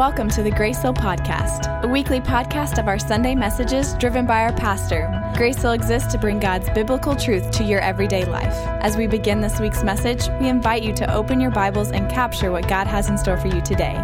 Welcome to the Grace Hill Podcast, a weekly podcast of our Sunday messages driven by our pastor. Grace Hill exists to bring God's biblical truth to your everyday life. As we begin this week's message, we invite you to open your Bibles and capture what God has in store for you today.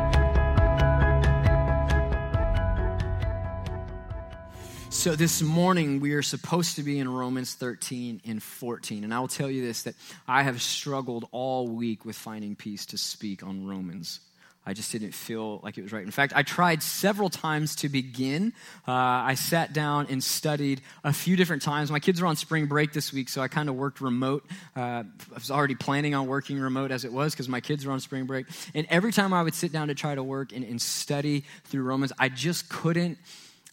So, this morning we are supposed to be in Romans 13 and 14. And I will tell you this that I have struggled all week with finding peace to speak on Romans. I just didn't feel like it was right. In fact, I tried several times to begin. Uh, I sat down and studied a few different times. My kids are on spring break this week, so I kind of worked remote. Uh, I was already planning on working remote as it was because my kids were on spring break. And every time I would sit down to try to work and, and study through Romans, I just couldn't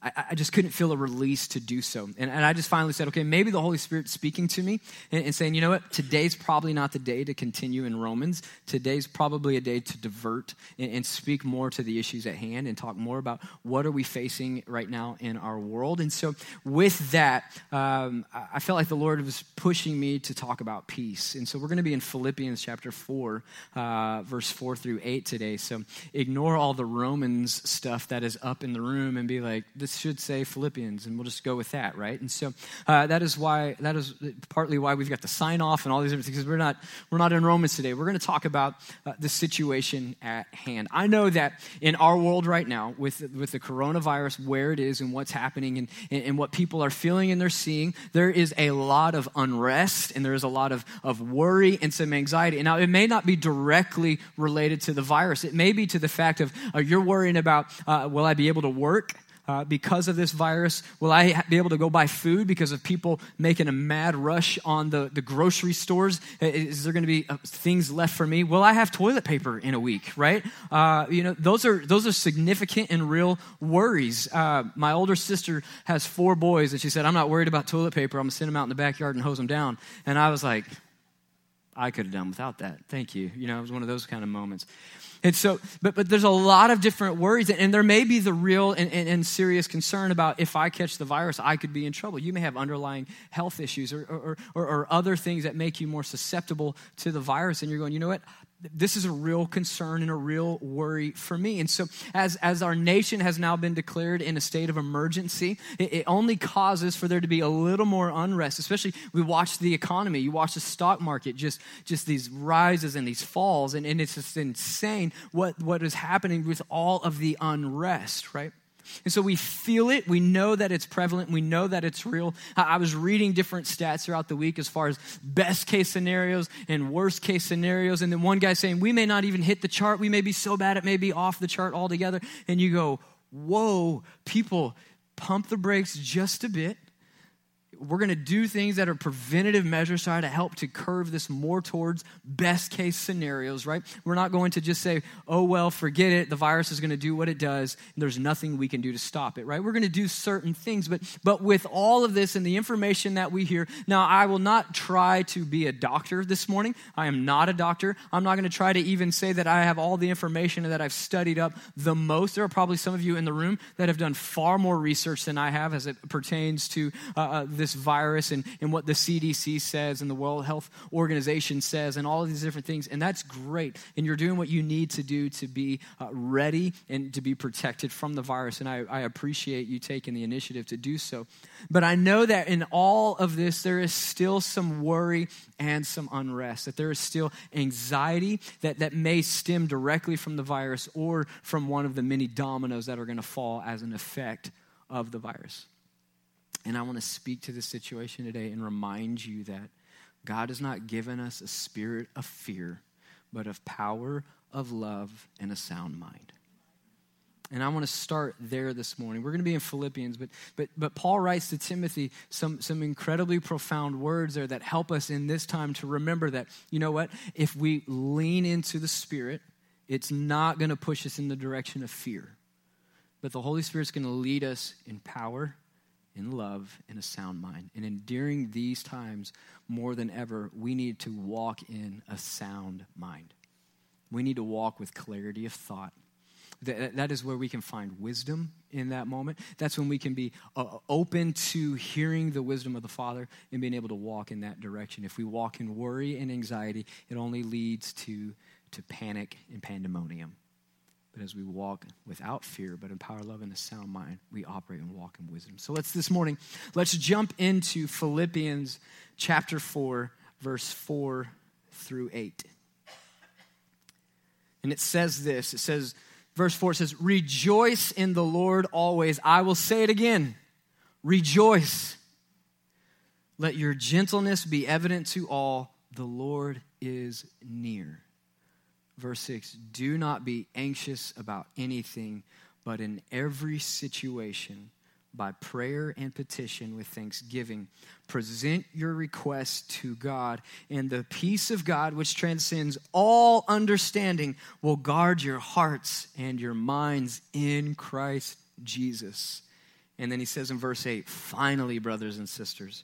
I, I, just couldn't feel a release to do so. And, and, I just finally said, okay, maybe the Holy Spirit's speaking to me and, and, saying, you know what, today's probably not the day to continue in Romans. Today's probably a day to divert and, and speak more to the issues at hand and talk more about what are we facing right now in our world. And so with that, um, I felt like the Lord was pushing me to talk about peace. And so we're going to be in Philippians chapter 4, uh, verse 4 through 8 today. So ignore all the Romans stuff that is up in the room and be like, this should say Philippians, and we'll just go with that, right? And so uh, that is why that is partly why we've got the sign off and all these different things. Because we're not we're not in Romans today. We're going to talk about uh, the situation at hand. I know that in our world right now, with with the coronavirus, where it is and what's happening, and, and what people are feeling and they're seeing, there is a lot of unrest and there is a lot of of worry and some anxiety. And now it may not be directly related to the virus. It may be to the fact of uh, you're worrying about uh, will I be able to work? Uh, because of this virus? Will I be able to go buy food because of people making a mad rush on the, the grocery stores? Is there going to be uh, things left for me? Will I have toilet paper in a week, right? Uh, you know, those are, those are significant and real worries. Uh, my older sister has four boys, and she said, I'm not worried about toilet paper. I'm going to send them out in the backyard and hose them down. And I was like, I could have done without that. Thank you. You know, it was one of those kind of moments. And so, but, but there's a lot of different worries, and there may be the real and, and, and, serious concern about if I catch the virus, I could be in trouble. You may have underlying health issues or, or, or, or other things that make you more susceptible to the virus, and you're going, you know what? This is a real concern and a real worry for me. And so, as, as our nation has now been declared in a state of emergency, it, it, only causes for there to be a little more unrest, especially we watch the economy, you watch the stock market, just, just these rises and these falls, and, and it's just insane what, what is happening with all of the unrest, right? And so we feel it. We know that it's prevalent. We know that it's real. I was reading different stats throughout the week as far as best case scenarios and worst case scenarios. And then one guy saying, we may not even hit the chart. We may be so bad it may be off the chart altogether. And you go, whoa, people, pump the brakes just a bit we're going to do things that are preventative measures try to help to curve this more towards best case scenarios right? We're not going to just say oh well forget it. The virus is going to do what it does and there's nothing we can do to stop it right? We're going to do certain things but but with all of this and the information that we hear now i will not try to be a doctor this morning. I am not a doctor. I'm not going to try to even say that i have all the information that i've studied up the most. There are probably some of you in the room that have done far more research than i have as it pertains to uh, uh this virus and, and what the CDC says and the World Health Organization says and all these different things. And that's great. And you're doing what you need to do to be uh, ready and to be protected from the virus. And I, I appreciate you taking the initiative to do so. But I know that in all of this, there is still some worry and some unrest, that there is still anxiety that, that may stem directly from the virus or from one of the many dominoes that are going to fall as an effect of the virus. And I want to speak to this situation today and remind you that God has not given us a spirit of fear, but of power, of love, and a sound mind. And I want to start there this morning. We're going to be in Philippians, but, but, but Paul writes to Timothy some, some incredibly profound words there that help us in this time to remember that, you know what? If we lean into the Spirit, it's not going to push us in the direction of fear. But the Holy Spirit's going to lead us in power in love and a sound mind. And in during these times, more than ever, we need to walk in a sound mind. We need to walk with clarity of thought. That, that is where we can find wisdom in that moment. That's when we can be uh, open to hearing the wisdom of the Father and being able to walk in that direction. If we walk in worry and anxiety, it only leads to, to panic and pandemonium. But as we walk without fear, but in power, love, and a sound mind, we operate and walk in wisdom. So let's this morning, let's jump into Philippians chapter 4, verse 4 through 8. And it says this it says, verse 4 says, Rejoice in the Lord always. I will say it again. Rejoice. Let your gentleness be evident to all. The Lord is near. Verse 6 Do not be anxious about anything, but in every situation, by prayer and petition with thanksgiving, present your requests to God, and the peace of God, which transcends all understanding, will guard your hearts and your minds in Christ Jesus. And then he says in verse 8, finally, brothers and sisters,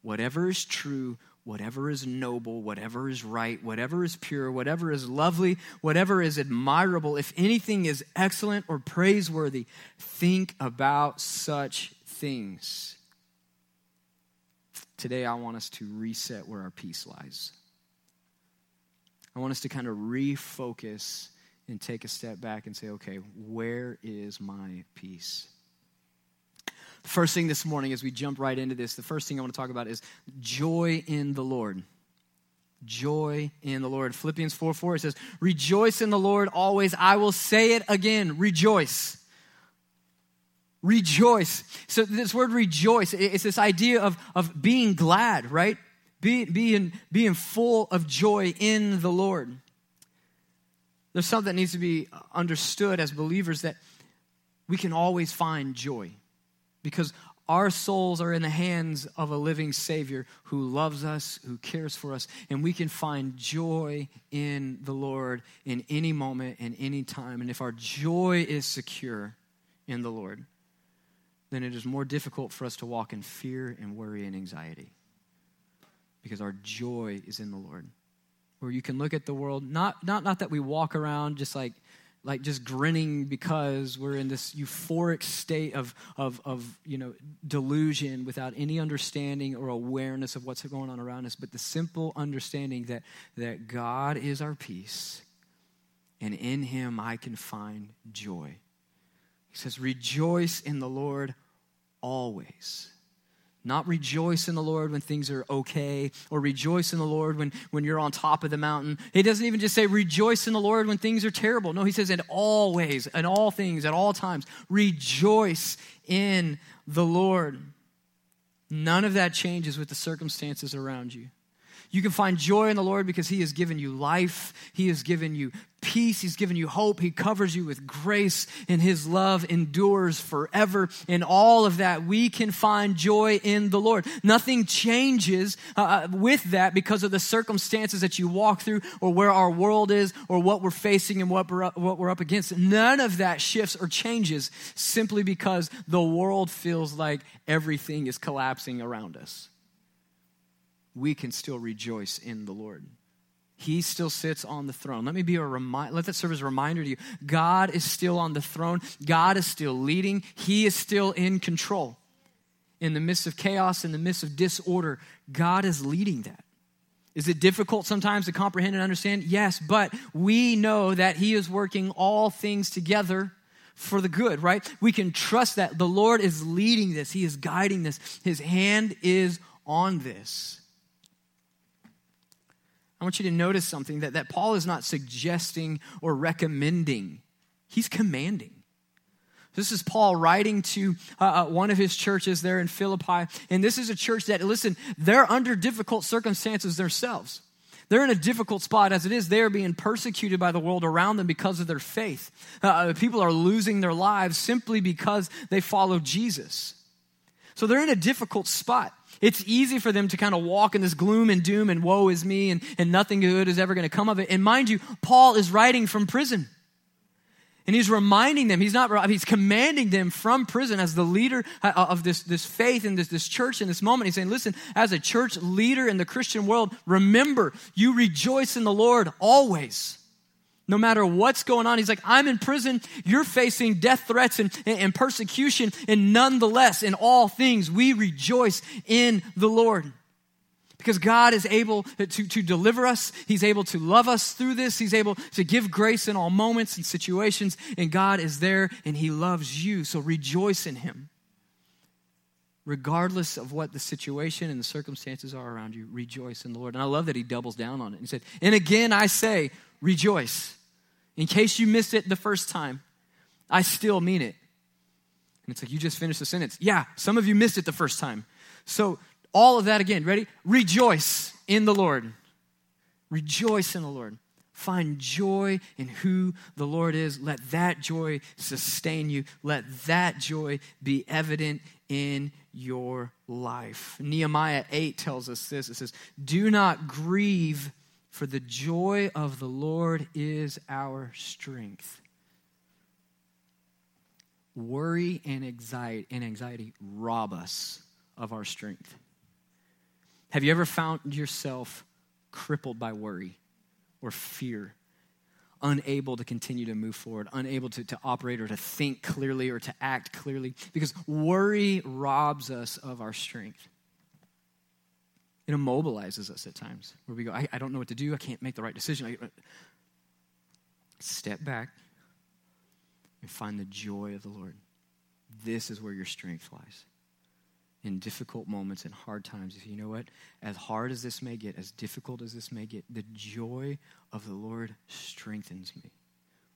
whatever is true, whatever is noble, whatever is right, whatever is pure, whatever is lovely, whatever is admirable, if anything is excellent or praiseworthy, think about such things. Today, I want us to reset where our peace lies. I want us to kind of refocus and take a step back and say, okay, where is my peace? The first thing this morning, as we jump right into this, the first thing I want to talk about is joy in the Lord. Joy in the Lord. Philippians 4 4, it says, Rejoice in the Lord always. I will say it again, rejoice. Rejoice. So, this word rejoice, it's this idea of, of being glad, right? Be, being, being full of joy in the Lord. There's something that needs to be understood as believers that we can always find joy because our souls are in the hands of a living Savior who loves us, who cares for us, and we can find joy in the Lord in any moment and any time. And if our joy is secure in the Lord, then it is more difficult for us to walk in fear and worry and anxiety because our joy is in the Lord. Where you can look at the world, not, not, not that we walk around just like like just grinning because we're in this euphoric state of, of, of you know delusion without any understanding or awareness of what's going on around us but the simple understanding that that god is our peace and in him i can find joy. He says rejoice in the lord always not rejoice in the Lord when things are okay, or rejoice in the Lord when, when you're on top of the mountain. He doesn't even just say rejoice in the Lord when things are terrible. No, he says in all ways, in all things, at all times, rejoice in the Lord. None of that changes with the circumstances around you. You can find joy in the Lord because He has given you life. He has given you peace. He's given you hope. He covers you with grace, and His love endures forever. In all of that, we can find joy in the Lord. Nothing changes uh, uh, with that because of the circumstances that you walk through, or where our world is, or what we're facing and what we're up, what we're up against. None of that shifts or changes simply because the world feels like everything is collapsing around us we can still rejoice in the Lord. He still sits on the throne. Let me be a remind, let that serve as a reminder to you. God is still on the throne. God is still leading. He is still in control. In the midst of chaos, in the midst of disorder, God is leading that. Is it difficult sometimes to comprehend and understand? Yes, but we know that He is working all things together for the good, right? We can trust that the Lord is leading this, He is guiding this, His hand is on this. I want you to notice something that, that Paul is not suggesting or recommending, he's commanding. This is Paul writing to uh, uh, one of his churches there in Philippi. And this is a church that, listen, they're under difficult circumstances themselves. They're in a difficult spot as it is. They are being persecuted by the world around them because of their faith. Uh, uh people are losing their lives simply because they follow Jesus. So they're in a difficult spot. It's easy for them to kind of walk in this gloom and doom and woe is me and, and nothing good is ever going to come of it. And mind you, Paul is writing from prison. And he's reminding them, he's not, he's commanding them from prison as the leader uh, of this, this faith and this, this church in this moment. He's saying, listen, as a church leader in the Christian world, remember, you rejoice in the Lord always no matter what's going on. He's like, I'm in prison. You're facing death threats and, and, persecution. And nonetheless, in all things, we rejoice in the Lord. Because God is able to, to deliver us. He's able to love us through this. He's able to give grace in all moments and situations. And God is there and He loves you. So rejoice in Him. Regardless of what the situation and the circumstances are around you, rejoice in the Lord. And I love that He doubles down on it. He said, And again I say, rejoice. In case you missed it the first time, I still mean it. And it's like, you just finished the sentence. Yeah, some of you missed it the first time. So, all of that again, ready? Rejoice in the Lord. Rejoice in the Lord. Find joy in who the Lord is. Let that joy sustain you. Let that joy be evident in your life. Nehemiah 8 tells us this it says, Do not grieve, for the joy of the Lord is our strength worry and anxiety, and anxiety rob us of our strength. Have you ever found yourself crippled by worry or fear, unable to continue to move forward, unable to, to operate or to think clearly or to act clearly? Because worry robs us of our strength. It immobilizes us at times where we go, I, I don't know what to do. I can't make the right decision. I, uh, step back and find the joy of the Lord. This is where your strength lies. In difficult moments and hard times, you know what, as hard as this may get, as difficult as this may get, the joy of the Lord strengthens me.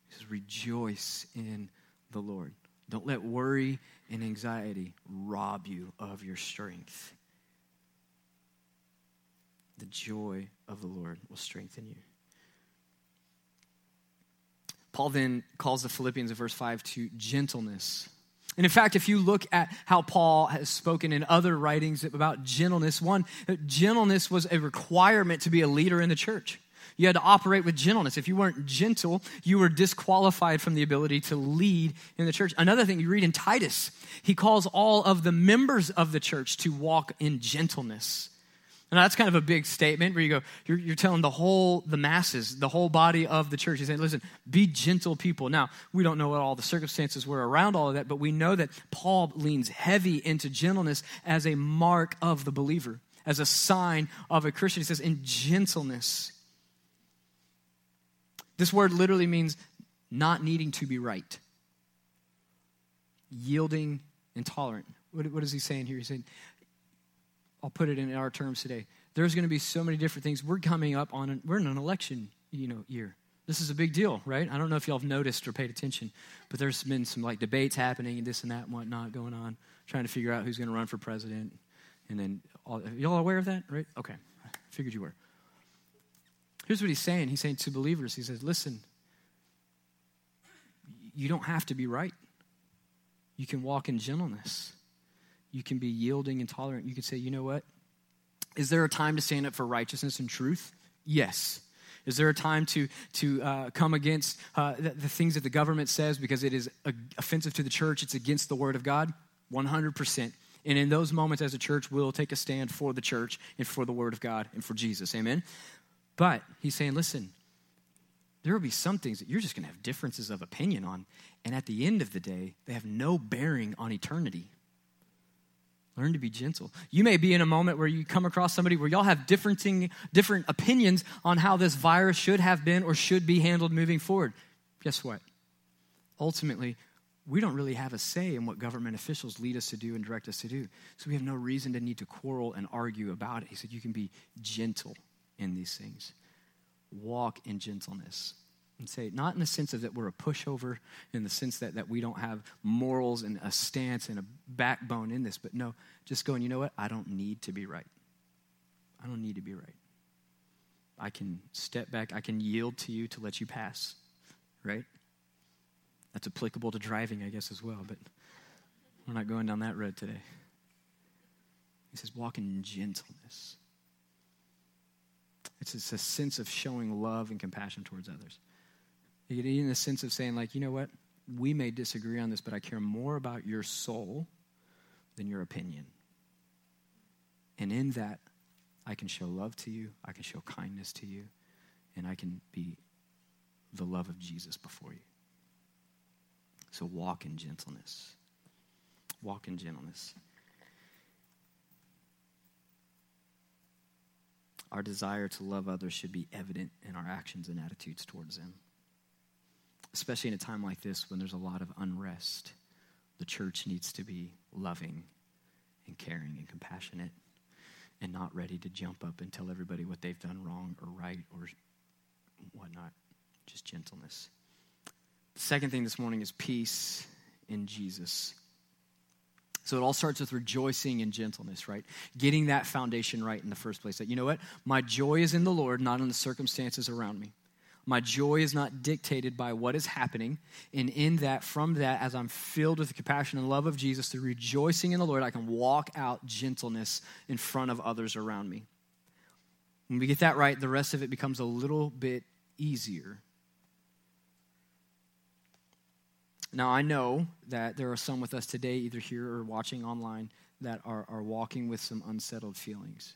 He says, rejoice in the Lord. Don't let worry and anxiety rob you of your strength. The joy of the Lord will strengthen you. Paul then calls the Philippians in verse 5 to gentleness. And in fact, if you look at how Paul has spoken in other writings about gentleness, one, gentleness was a requirement to be a leader in the church. You had to operate with gentleness. If you weren't gentle, you were disqualified from the ability to lead in the church. Another thing you read in Titus, he calls all of the members of the church to walk in gentleness. And that's kind of a big statement where you go, you're, you're, telling the whole, the masses, the whole body of the church. He's saying, listen, be gentle people. Now, we don't know what all the circumstances were around all of that, but we know that Paul leans heavy into gentleness as a mark of the believer, as a sign of a Christian. He says, in gentleness. This word literally means not needing to be right, yielding and tolerant. What, what is he saying here? He's saying, I'll put it in our terms today. There's going to be so many different things. We're coming up on, an, we're in an election, you know, year. This is a big deal, right? I don't know if y'all have noticed or paid attention, but there's been some like debates happening and this and that and whatnot going on, trying to figure out who's going to run for president. And then, all, y'all aware of that, right? Okay, I figured you were. Here's what he's saying. He's saying to believers, he says, listen, you don't have to be right. You can walk in gentleness. You can be yielding and tolerant. You can say, you know what? Is there a time to stand up for righteousness and truth? Yes. Is there a time to, to uh, come against uh, the, the, things that the government says because it is a, offensive to the church? It's against the word of God? 100%. And in those moments, as a church, we'll take a stand for the church and for the word of God and for Jesus. Amen? But he's saying, listen, there will be some things that you're just going to have differences of opinion on. And at the end of the day, they have no bearing on eternity. Learn to be gentle. You may be in a moment where you come across somebody where y'all have different different opinions on how this virus should have been or should be handled moving forward. Guess what? Ultimately, we don't really have a say in what government officials lead us to do and direct us to do. So we have no reason to need to quarrel and argue about it. He said, You can be gentle in these things, walk in gentleness and say, not in the sense of that we're a pushover, in the sense that, that we don't have morals and a stance and a backbone in this, but no, just going, you know what? I don't need to be right. I don't need to be right. I can step back, I can yield to you to let you pass, right? That's applicable to driving, I guess, as well, but we're not going down that road today. He says, walk in gentleness. It's, it's a sense of showing love and compassion towards others. In the sense of saying, like, you know what? We may disagree on this, but I care more about your soul than your opinion. And in that, I can show love to you, I can show kindness to you, and I can be the love of Jesus before you. So walk in gentleness. Walk in gentleness. our desire to love others should be evident in our actions and attitudes towards them. Especially in a time like this when there's a lot of unrest, the church needs to be loving and caring and compassionate and not ready to jump up and tell everybody what they've done wrong or right or whatnot. Just gentleness. The second thing this morning is peace in Jesus. So it all starts with rejoicing and gentleness, right? Getting that foundation right in the first place. That, you know what? My joy is in the Lord, not in the circumstances around me. My joy is not dictated by what is happening. And in that, from that, as I'm filled with the compassion and love of Jesus, through rejoicing in the Lord, I can walk out gentleness in front of others around me. When we get that right, the rest of it becomes a little bit easier. Now, I know that there are some with us today, either here or watching online, that are, are walking with some unsettled feelings.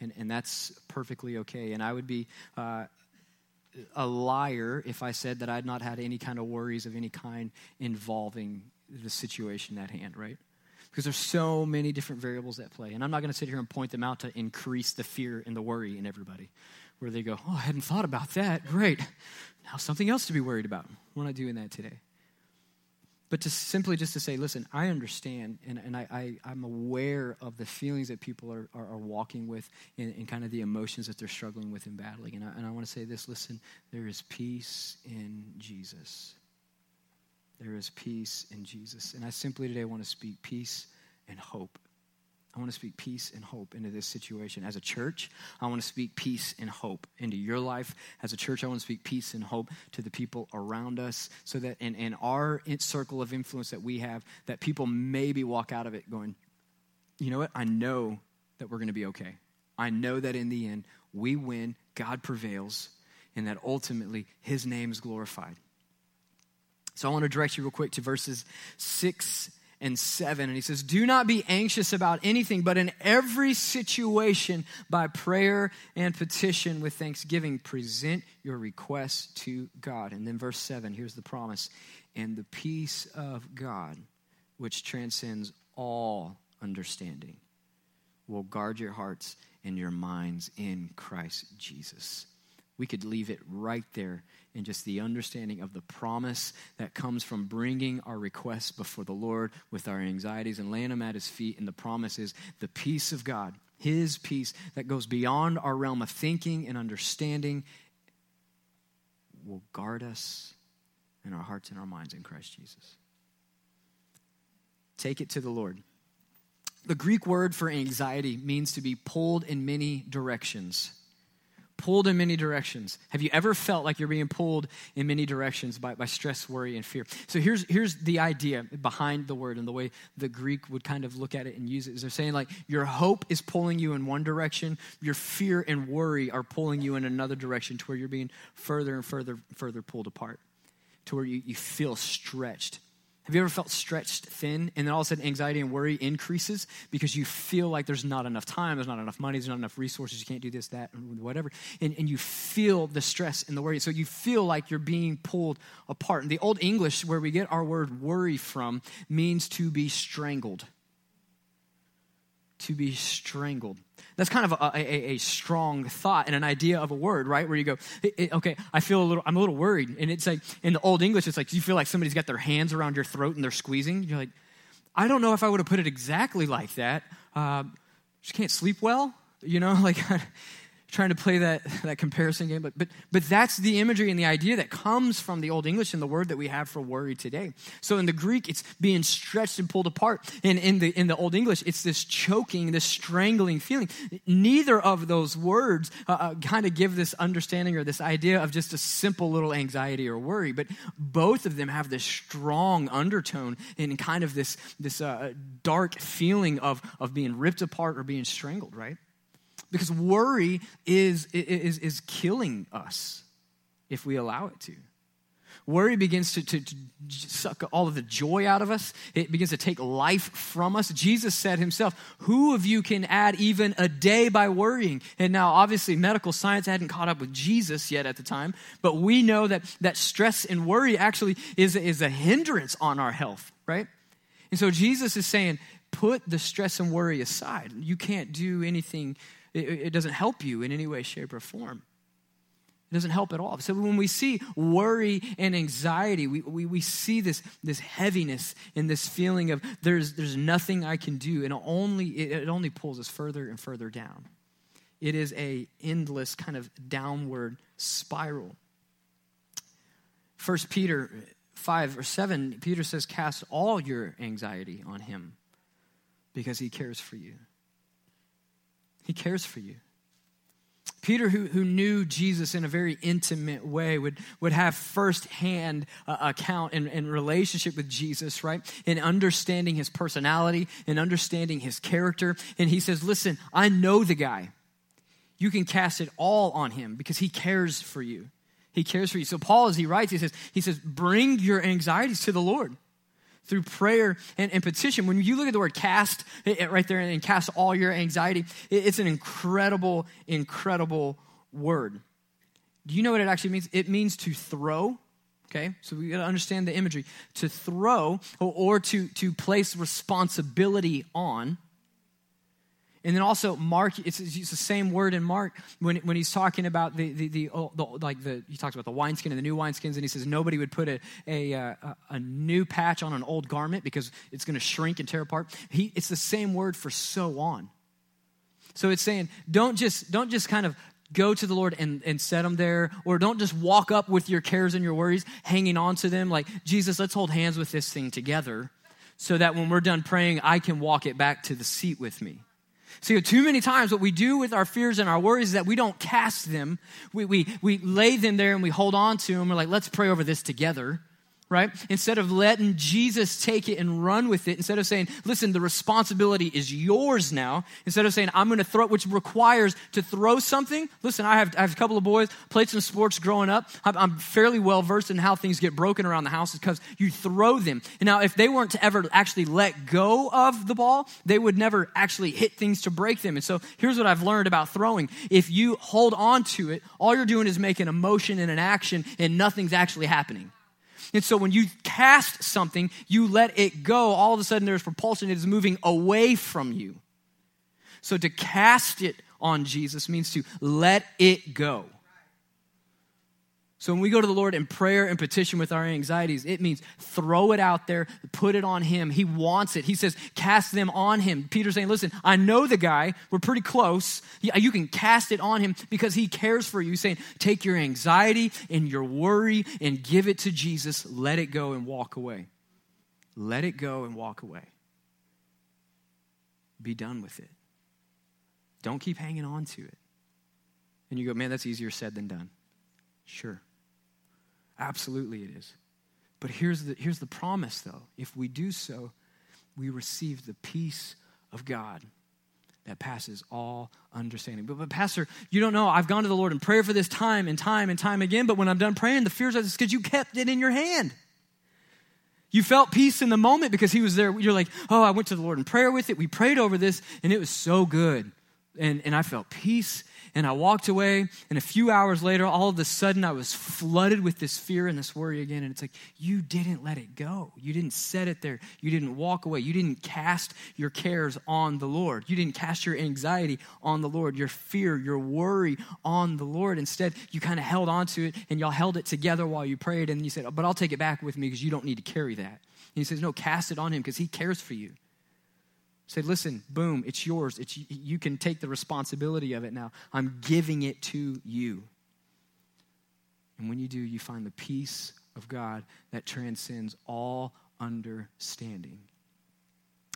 And, and that's perfectly okay. And I would be uh, a liar if I said that I'd not had any kind of worries of any kind involving the situation at hand, right? Because there's so many different variables at play. And I'm not going to sit here and point them out to increase the fear and the worry in everybody, where they go, Oh, I hadn't thought about that. Great. Now something else to be worried about. We're not doing that today but to simply just to say listen i understand and, and I, I, am aware of the feelings that people are, are, are walking with and, and, kind of the emotions that they're struggling with and battling. And I, and I want to say this listen there is peace in jesus. There is peace in jesus. And i simply today want to speak peace and hope I want to speak peace and hope into this situation. As a church, I want to speak peace and hope into your life. As a church, I want to speak peace and hope to the people around us so that in, in our circle of influence that we have, that people maybe walk out of it going, you know what? I know that we're going to be okay. I know that in the end, we win, God prevails, and that ultimately his name is glorified. So I want to direct you real quick to verses 6 and 7. And he says, Do not be anxious about anything, but in every situation, by prayer and petition with thanksgiving, present your requests to God. And then verse 7, here's the promise. And the peace of God, which transcends all understanding, will guard your hearts and your minds in Christ Jesus. We could leave it right there in just the understanding of the promise that comes from bringing our requests before the Lord with our anxieties and laying them at His feet. And the promise is the peace of God, His peace that goes beyond our realm of thinking and understanding, will guard us in our hearts and our minds in Christ Jesus. Take it to the Lord. The Greek word for anxiety means to be pulled in many directions pulled in many directions. Have you ever felt like you're being pulled in many directions by, by stress, worry, and fear? So here's, here's the idea behind the word and the way the Greek would kind of look at it and use it is they're saying like your hope is pulling you in one direction, your fear and worry are pulling you in another direction to where you're being further and further, and further pulled apart, to where you, you feel stretched. Have you ever felt stretched thin and then all of a sudden anxiety and worry increases because you feel like there's not enough time, there's not enough money, there's not enough resources, you can't do this, that, whatever. And, and you feel the stress and the worry. So you feel like you're being pulled apart. And the Old English, where we get our word worry from, means to be strangled. To be strangled. That's kind of a, a, a, strong thought and an idea of a word, right? Where you go, okay, I feel a little, I'm a little worried. And it's like, in the Old English, it's like you feel like somebody's got their hands around your throat and they're squeezing. You're like, I don't know if I would have put it exactly like that. Uh, just can't sleep well, you know, like trying to play that, that comparison game. But, but, but that's the imagery and the idea that comes from the Old English and the word that we have for worry today. So in the Greek, it's being stretched and pulled apart. And in the, in the Old English, it's this choking, this strangling feeling. Neither of those words uh, uh, kind of give this understanding or this idea of just a simple little anxiety or worry, but both of them have this strong undertone and kind of this, this uh, dark feeling of, of being ripped apart or being strangled, right? Because worry is, is, is killing us if we allow it to. Worry begins to, to, to, suck all of the joy out of us. It begins to take life from us. Jesus said himself, Who of you can add even a day by worrying? And now, obviously, medical science hadn't caught up with Jesus yet at the time, but we know that, that stress and worry actually is, is a hindrance on our health, right? And so Jesus is saying, Put the stress and worry aside. You can't do anything it, it doesn't help you in any way, shape, or form. It doesn't help at all. So when we see worry and anxiety, we, we, we see this, this heaviness and this feeling of there's, there's nothing I can do, and only, it, it only pulls us further and further down. It is a endless kind of downward spiral. First Peter 5 or 7, Peter says, Cast all your anxiety on him because he cares for you. He cares for you. Peter, who, who knew Jesus in a very intimate way, would, would have firsthand uh, account and, and relationship with Jesus, right? In understanding his personality and understanding his character. And he says, Listen, I know the guy. You can cast it all on him because he cares for you. He cares for you. So Paul, as he writes, he says, he says, bring your anxieties to the Lord through prayer and, and, petition. When you look at the word cast it, it, right there and cast all your anxiety, it, it's an incredible, incredible word. Do you know what it actually means? It means to throw. Okay, so we got to understand the imagery. To throw or, or to, to place responsibility on and then also Mark, it's, it's, the same word in Mark when, when he's talking about the, the, the, oh, the, like the, he talks about the wineskin and the new wineskins, and he says nobody would put a, a, uh, a, a new patch on an old garment because it's going to shrink and tear apart. He, it's the same word for sew on. So it's saying don't just, don't just kind of go to the Lord and, and set them there, or don't just walk up with your cares and your worries hanging on to them like, Jesus, let's hold hands with this thing together so that when we're done praying, I can walk it back to the seat with me. See, too many times what we do with our fears and our worries is that we don't cast them. We, we, we lay them there and we hold on to them. We're like, let's pray over this together right? Instead of letting Jesus take it and run with it, instead of saying, listen, the responsibility is yours now, instead of saying, I'm going to throw which requires to throw something. Listen, I have, I have a couple of boys, played some sports growing up. I'm, I'm fairly well versed in how things get broken around the house because you throw them. And now, if they weren't to ever actually let go of the ball, they would never actually hit things to break them. And so here's what I've learned about throwing. If you hold on to it, all you're doing is making a motion and an action, and nothing's actually happening. And so when you cast something, you let it go, all of a sudden there's propulsion. It is moving away from you. So to cast it on Jesus means to let it go. So when we go to the Lord in prayer and petition with our anxieties, it means throw it out there, put it on Him. He wants it. He says, cast them on Him. Peter's saying, listen, I know the guy. We're pretty close. You can cast it on Him because He cares for you. He's saying, take your anxiety and your worry and give it to Jesus. Let it go and walk away. Let it go and walk away. Be done with it. Don't keep hanging on to it. And you go, man, that's easier said than done. Sure. Absolutely, it is. But here's the, here's the promise, though. If we do so, we receive the peace of God that passes all understanding. But, but, Pastor, you don't know. I've gone to the Lord in prayer for this time and time and time again, but when I'm done praying, the fears just because you kept it in your hand. You felt peace in the moment because He was there. You're like, oh, I went to the Lord in prayer with it. We prayed over this, and it was so good. And, and I felt peace and I walked away, and a few hours later, all of a sudden, I was flooded with this fear and this worry again. And it's like, you didn't let it go. You didn't set it there. You didn't walk away. You didn't cast your cares on the Lord. You didn't cast your anxiety on the Lord, your fear, your worry on the Lord. Instead, you kind of held on to it, and y'all held it together while you prayed. And you said, But I'll take it back with me because you don't need to carry that. And he says, No, cast it on him because he cares for you. Say, listen, boom, it's yours. It's, you can take the responsibility of it now. I'm giving it to you. And when you do, you find the peace of God that transcends all understanding.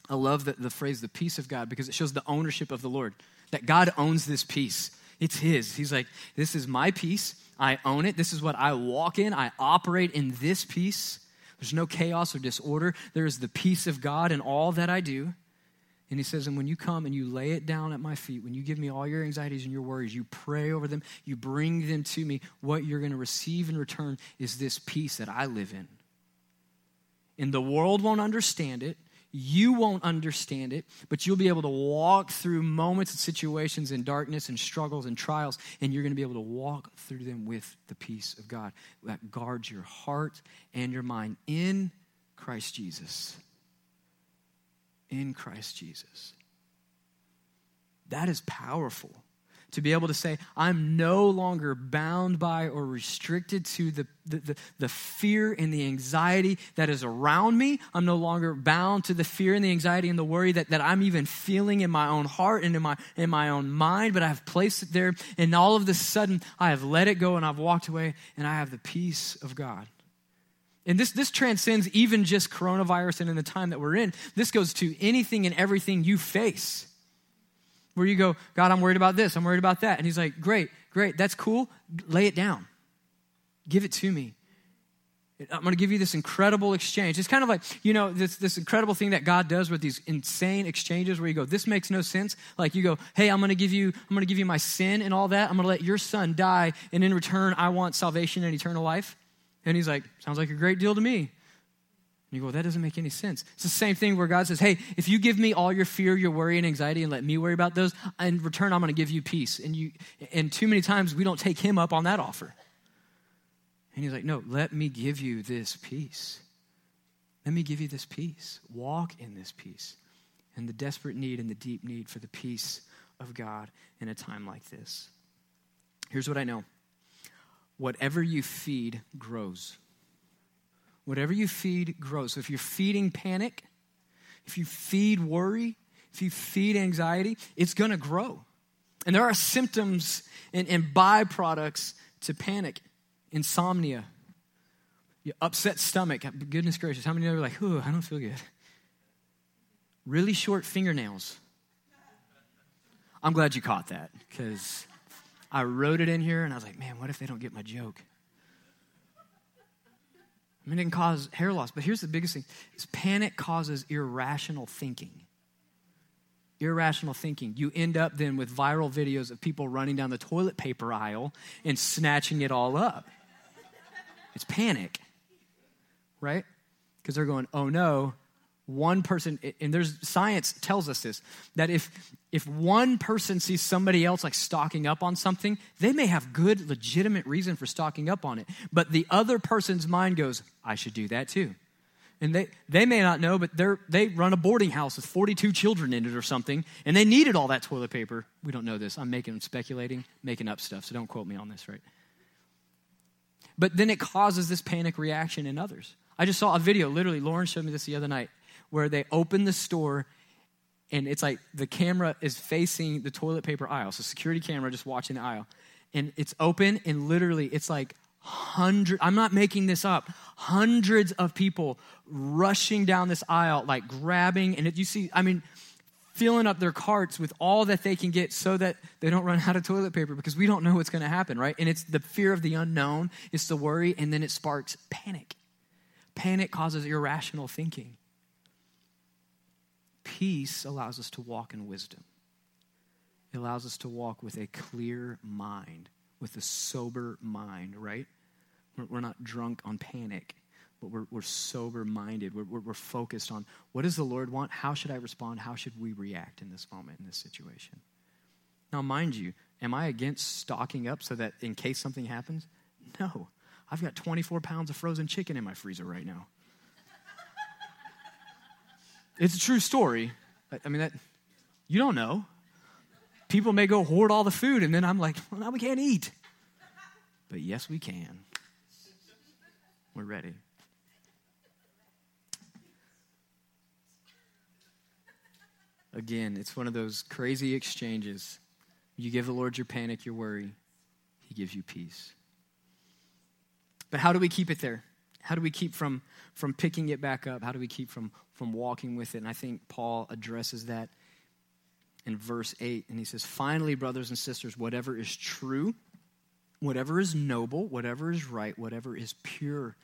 I love the, the phrase, the peace of God, because it shows the ownership of the Lord, that God owns this peace. It's His. He's like, this is my peace. I own it. This is what I walk in. I operate in this peace. There's no chaos or disorder. There is the peace of God in all that I do. And he says, and when you come and you lay it down at my feet, when you give me all your anxieties and your worries, you pray over them, you bring them to me, what you're going to receive in return is this peace that I live in. And the world won't understand it. You won't understand it, but you'll be able to walk through moments and situations in darkness and struggles and trials, and you're going to be able to walk through them with the peace of God that guards your heart and your mind in Christ Jesus in Christ Jesus. That is powerful. to be able to say, I'm no longer bound by or restricted to the, the, the, the, fear and the anxiety that is around me. I'm no longer bound to the fear and the anxiety and the worry that, that I'm even feeling in my own heart and in my, in my own mind, but I have placed it there. And all of a sudden, I have let it go and I've walked away and I have the peace of God. And this, this transcends even just coronavirus and in the time that we're in. This goes to anything and everything you face. Where you go, God, I'm worried about this, I'm worried about that. And He's like, Great, great, that's cool. Lay it down. Give it to me. I'm going to give you this incredible exchange. It's kind of like, you know, this, this incredible thing that God does with these insane exchanges where you go, this makes no sense. Like you go, hey, I'm going to give you, I'm going to give you my sin and all that. I'm going to let your son die. And in return, I want salvation and eternal life. And he's like, Sounds like a great deal to me. And you go, well, That doesn't make any sense. It's the same thing where God says, Hey, if you give me all your fear, your worry, and anxiety and let me worry about those, in return, I'm going to give you peace. And, you, and too many times we don't take him up on that offer. And he's like, No, let me give you this peace. Let me give you this peace. Walk in this peace. And the desperate need and the deep need for the peace of God in a time like this. Here's what I know whatever you feed grows. Whatever you feed grows. So if you're feeding panic, if you feed worry, if you feed anxiety, it's going to grow. And there are symptoms and, and byproducts to panic insomnia, upset stomach. Goodness gracious, how many of you are like, oh, I don't feel good? Really short fingernails. I'm glad you caught that because I wrote it in here and I was like, man, what if they don't get my joke? I mean, it can cause hair loss, but here's the biggest thing is panic causes irrational thinking. Irrational thinking. You end up then with viral videos of people running down the toilet paper aisle and snatching it all up. It's panic, right? Because they're going, oh no, one person and there's science tells us this that if if one person sees somebody else like stocking up on something they may have good legitimate reason for stocking up on it. But the other person's mind goes i should do that too. And they, they may not know but they're they run a boarding house with 42 children in it or something and they needed all that toilet paper. We don't know this. I'm making speculating making up stuff so don't quote me on this right? But then it causes this panic reaction in others. I just saw a video literally lauren showed me this the other night where they open the store and it's like the camera is facing the toilet paper aisle. So security camera just watching the aisle. And it's open and literally it's like hundred I'm not making this up. Hundreds of people rushing down this aisle like grabbing and you see I mean filling up their carts with all that they can get so that they don't run out of toilet paper because we don't know what's going to happen, right? And it's the fear of the unknown, it's the worry and then it sparks panic. Panic causes irrational thinking. Peace allows us to walk in wisdom. It allows us to walk with a clear mind, with a sober mind, right? We're not drunk on panic, but we're, we're sober minded. We're, we're, we're focused on what does the Lord want? How should I respond? How should we react in this moment, in this situation? Now, mind you, am I against stocking up so that in case something happens? No. I've got 24 pounds of frozen chicken in my freezer right now. It's a true story. I mean, that you don't know. People may go hoard all the food, and then I'm like, well, now we can't eat. But yes, we can. We're ready. Again, it's one of those crazy exchanges. You give the Lord your panic, your worry, He gives you peace. But how do we keep it there? How do we keep from, from picking it back up? How do we keep from, from walking with it? And I think Paul addresses that in verse 8. And he says, Finally, brothers and sisters, whatever is true, whatever is noble, whatever is right, whatever is pure,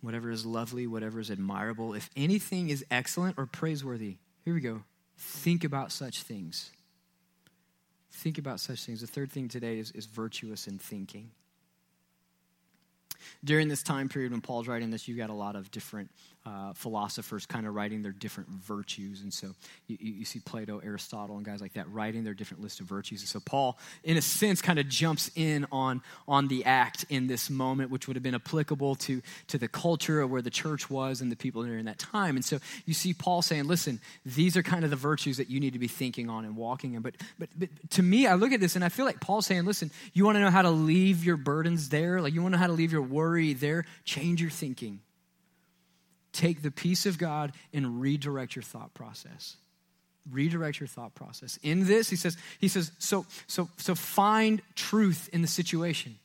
whatever is lovely, whatever is admirable, if anything is excellent or praiseworthy, here we go. Think about such things. Think about such things. The third thing today is, is virtuous in thinking. During this time period when Paul's writing this, you've got a lot of different uh, philosophers kind of writing their different virtues. And so you, you, see Plato, Aristotle, and guys like that writing their different list of virtues. And so Paul, in a sense, kind of jumps in on, on the act in this moment, which would have been applicable to, to the culture of where the church was and the people during that time. And so you see Paul saying, listen, these are kind of the virtues that you need to be thinking on and walking in. But, but, but to me, I look at this and I feel like Paul's saying, listen, you want to know how to leave your burdens there? Like you want to know how to leave your worry there? Change your thinking take the peace of God and redirect your thought process. Redirect your thought process. In this, he says, he says, so so so find truth in the situation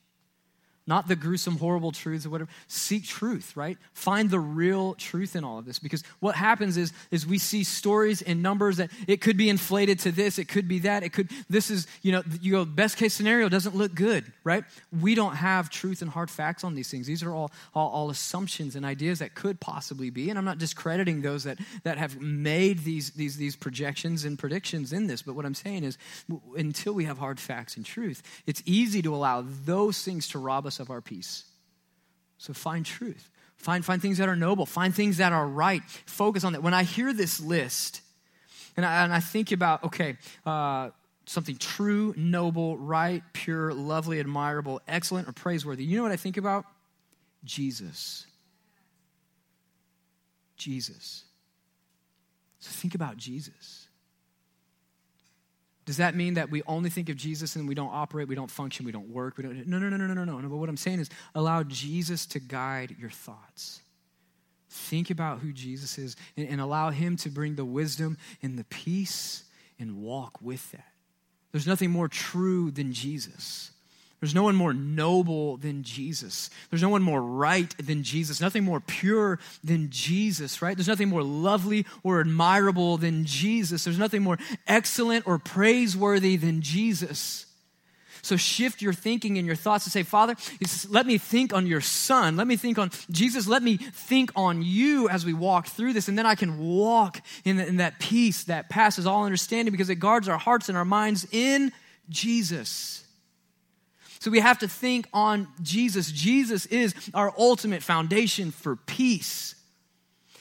not the gruesome, horrible truths or whatever. Seek truth, right? Find the real truth in all of this. Because what happens is, is we see stories and numbers that it could be inflated to this, it could be that, it could, this is, you know, you go, best case scenario doesn't look good, right? We don't have truth and hard facts on these things. These are all, all, all assumptions and ideas that could possibly be. And I'm not discrediting those that, that have made these, these, these projections and predictions in this. But what I'm saying is, until we have hard facts and truth, it's easy to allow those things to rob us us of our peace. So find truth. Find, find things that are noble. Find things that are right. Focus on that. When I hear this list, and I, and I think about, okay, uh, something true, noble, right, pure, lovely, admirable, excellent, or praiseworthy, you know what I think about? Jesus. Jesus. So think about Jesus. Does that mean that we only think of Jesus and we don't operate, we don't function, we don't work? We don't, no, no, no, no, no, no, no. But what I'm saying is allow Jesus to guide your thoughts. Think about who Jesus is and, and allow Him to bring the wisdom and the peace and walk with that. There's nothing more true than Jesus. There's no one more noble than Jesus. There's no one more right than Jesus. Nothing more pure than Jesus, right? There's nothing more lovely or admirable than Jesus. There's nothing more excellent or praiseworthy than Jesus. So shift your thinking and your thoughts to say, Father, let me think on your Son. Let me think on Jesus. Let me think on you as we walk through this. And then I can walk in, the, in that peace that passes all understanding because it guards our hearts and our minds in Jesus. So we have to think on Jesus. Jesus is our ultimate foundation for peace.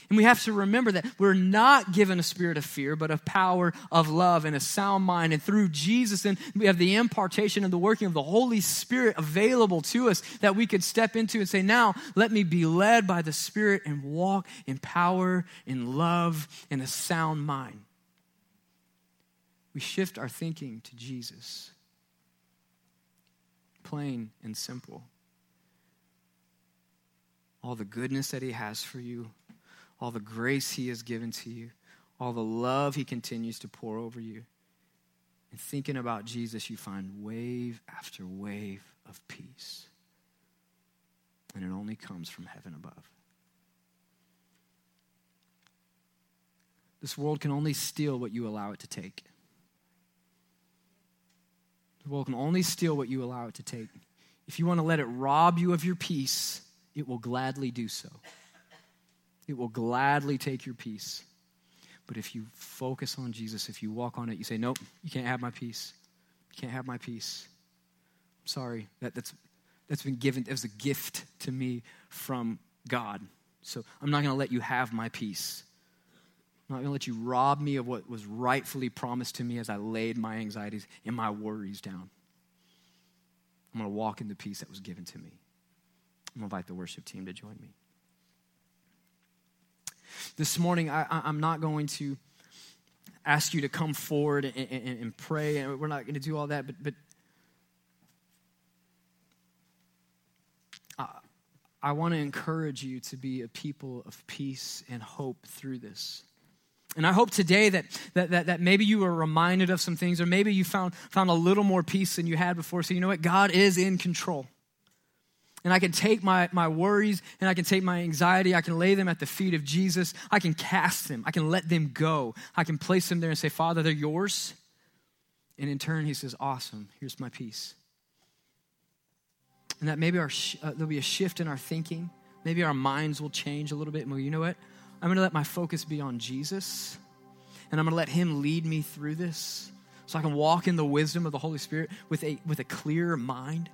And we have to remember that we're not given a spirit of fear, but of power, of love, and a sound mind. And through Jesus, then we have the impartation and the working of the Holy Spirit available to us that we could step into and say, Now, let me be led by the Spirit and walk in power, in love, in a sound mind. We shift our thinking to Jesus plain and simple. All the goodness that He has for you, all the grace He has given to you, all the love He continues to pour over you. And thinking about Jesus, you find wave after wave of peace. And it only comes from heaven above. This world can only steal what you allow it to take. The world can only steal what you allow it to take. If you want to let it rob you of your peace, it will gladly do so. It will gladly take your peace. But if you focus on Jesus, if you walk on it, you say, Nope, you can't have my peace. You can't have my peace. I'm sorry. That, that's, that's been given as a gift to me from God. So I'm not going to let you have my peace. I'm not going to let you rob me of what was rightfully promised to me as I laid my anxieties and my worries down. I'm going to walk in the peace that was given to me. I'm going to invite the worship team to join me. This morning, I, am not going to ask you to come forward and, and, and pray, and we're not going to do all that, but, but I, I want to encourage you to be a people of peace and hope through this. And I hope today that, that, that, that, maybe you were reminded of some things, or maybe you found, found a little more peace than you had before. So, you know what? God is in control. And I can take my, my worries and I can take my anxiety, I can lay them at the feet of Jesus. I can cast them, I can let them go. I can place them there and say, Father, they're yours. And in turn, He says, Awesome, here's my peace. And that maybe our, uh, there'll be a shift in our thinking. Maybe our minds will change a little bit. And well, you know what? I'm going to let my focus be on Jesus, and I'm going to let Him lead me through this so I can walk in the wisdom of the Holy Spirit with a, with a clear mind,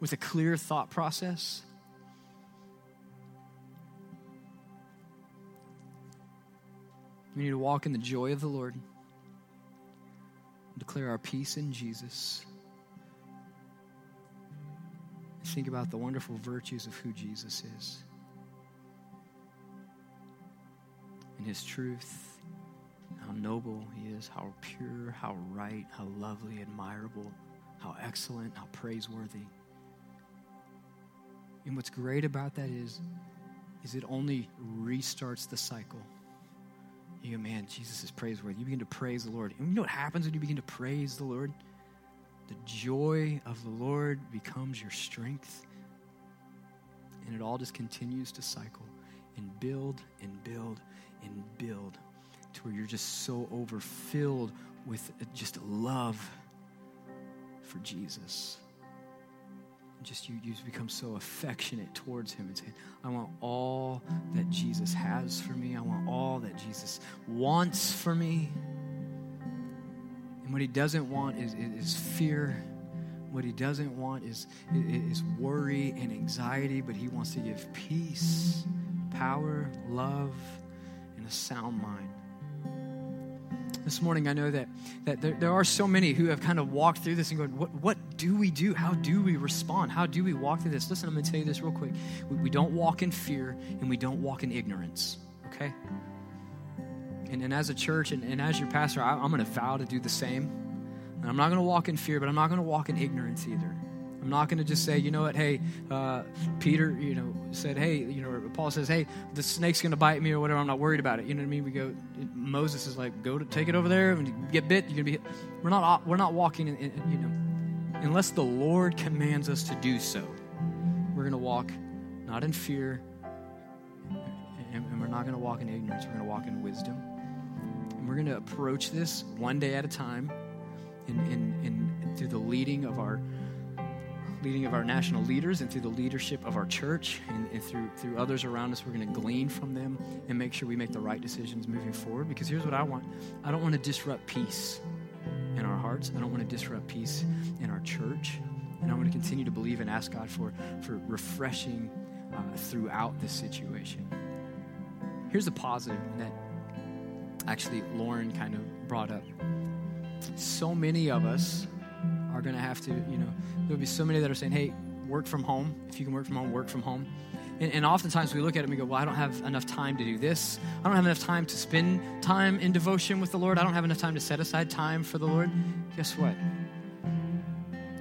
with a clear thought process. We need to walk in the joy of the Lord, declare our peace in Jesus. Think about the wonderful virtues of who Jesus is. And his truth, how noble he is, how pure, how right, how lovely, admirable, how excellent, how praiseworthy. And what's great about that is, is it only restarts the cycle. You go, man, Jesus is praiseworthy. You begin to praise the Lord. And you know what happens when you begin to praise the Lord? The joy of the Lord becomes your strength. And it all just continues to cycle and build and build and build to where you're just so overfilled with just love for Jesus. Just you, you become so affectionate towards him and say, I want all that Jesus has for me. I want all that Jesus wants for me. And what he doesn't want is, is fear. What he doesn't want is, is worry and anxiety, but he wants to give peace, power, love, a sound mind. This morning, I know that, that there, there are so many who have kind of walked through this and going, what, what do we do? How do we respond? How do we walk through this? Listen, I'm going to tell you this real quick. We, we don't walk in fear and we don't walk in ignorance, okay? And, and as a church and, and as your pastor, I, I'm going to vow to do the same. And I'm not going to walk in fear, but I'm not going to walk in ignorance either. I'm not going to just say, you know what, hey, uh, Peter, you know, said, hey, you know, Paul says, hey, the snake's going to bite me or whatever. I'm not worried about it. You know what I mean? We go. Moses is like, go to take it over there. and you get bit, you're going to be. We're not. We're not walking in, in, you know, unless the Lord commands us to do so. We're going to walk not in fear, and, and we're not going to walk in ignorance. We're going to walk in wisdom, and we're going to approach this one day at a time, in through the leading of our leading of our national leaders and through the leadership of our church and, and through, through others around us. We're going to glean from them and make sure we make the right decisions moving forward. Because here's what I want I don't want to disrupt peace in our hearts, I don't want to disrupt peace in our church. And I want to continue to believe and ask God for, for refreshing uh, throughout this situation. Here's a positive that actually Lauren kind of brought up. So many of us are going to have to, you know, there'll be so many that are saying, hey, work from home. If you can work from home, work from home. And, and, oftentimes we look at it and we go, well, I don't have enough time to do this. I don't have enough time to spend time in devotion with the Lord. I don't have enough time to set aside time for the Lord. Guess what?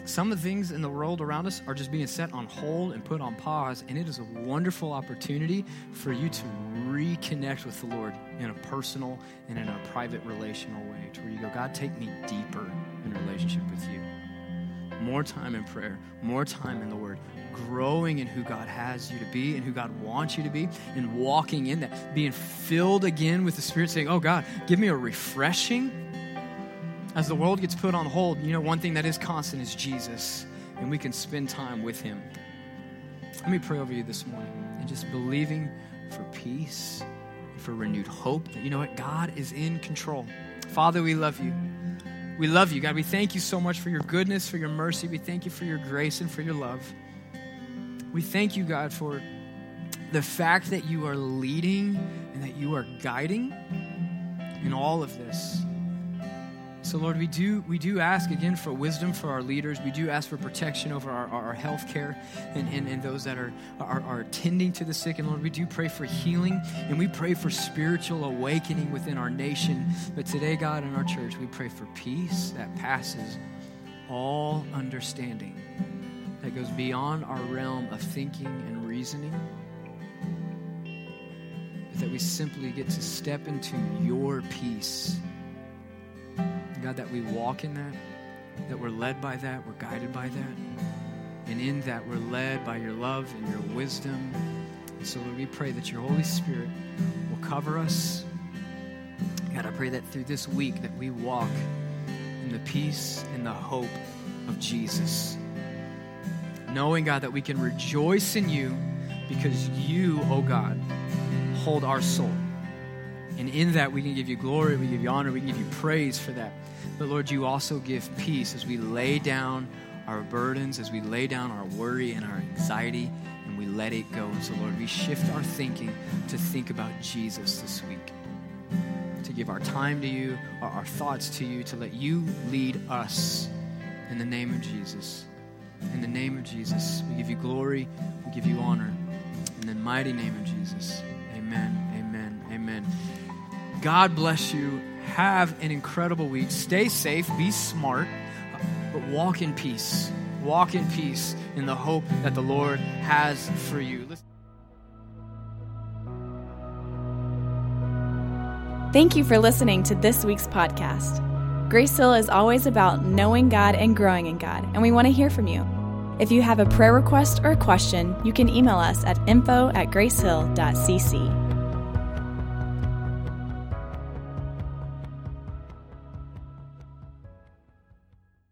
Some of the things in the world around us are just being set on hold and put on pause, and it is a wonderful opportunity for you to reconnect with the Lord in a personal and in a private relational way, to where you go, God, take me deeper in relationship with you more time in prayer, more time in the Word, growing in who God has you to be and who God wants you to be, and walking in that, being filled again with the Spirit, saying, Oh God, give me a refreshing. As the world gets put on hold, you know, one thing that is constant is Jesus, and we can spend time with Him. Let me pray over you this morning and just believing for peace, for renewed hope that, you know what, God is in control. Father, we love you. We love you, God. We thank you so much for your goodness, for your mercy. We thank you for your grace and for your love. We thank you, God, for the fact that you are leading and that you are guiding in all of this. So, Lord, we do, we do ask again for wisdom for our leaders. We do ask for protection over our, our health care and, and, and those that are, are, are tending to the sick. And Lord, we do pray for healing and we pray for spiritual awakening within our nation. But today, God, in our church, we pray for peace that passes all understanding, that goes beyond our realm of thinking and reasoning. That we simply get to step into your peace God, that we walk in that, that we're led by that, we're guided by that. And in that, we're led by your love and your wisdom. So, Lord, we pray that your Holy Spirit will cover us. God, I pray that through this week that we walk in the peace and the hope of Jesus. Knowing, God, that we can rejoice in you because you, oh God, hold our soul. And in that, we can give you glory, we give you honor, we can give you praise for that. But Lord, you also give peace as we lay down our burdens, as we lay down our worry and our anxiety, and we let it go. And so, Lord, we shift our thinking to think about Jesus this week, to give our time to you, our, our thoughts to you, to let you lead us in the name of Jesus. In the name of Jesus, we give you glory, we give you honor. In the mighty name of Jesus, amen, amen, amen. God bless you. Have an incredible week. Stay safe, be smart, but walk in peace. Walk in peace in the hope that the Lord has for you. Listen. Thank you for listening to this week's podcast. Grace Hill is always about knowing God and growing in God, and we want to hear from you. If you have a prayer request or a question, you can email us at info at gracehill.cc.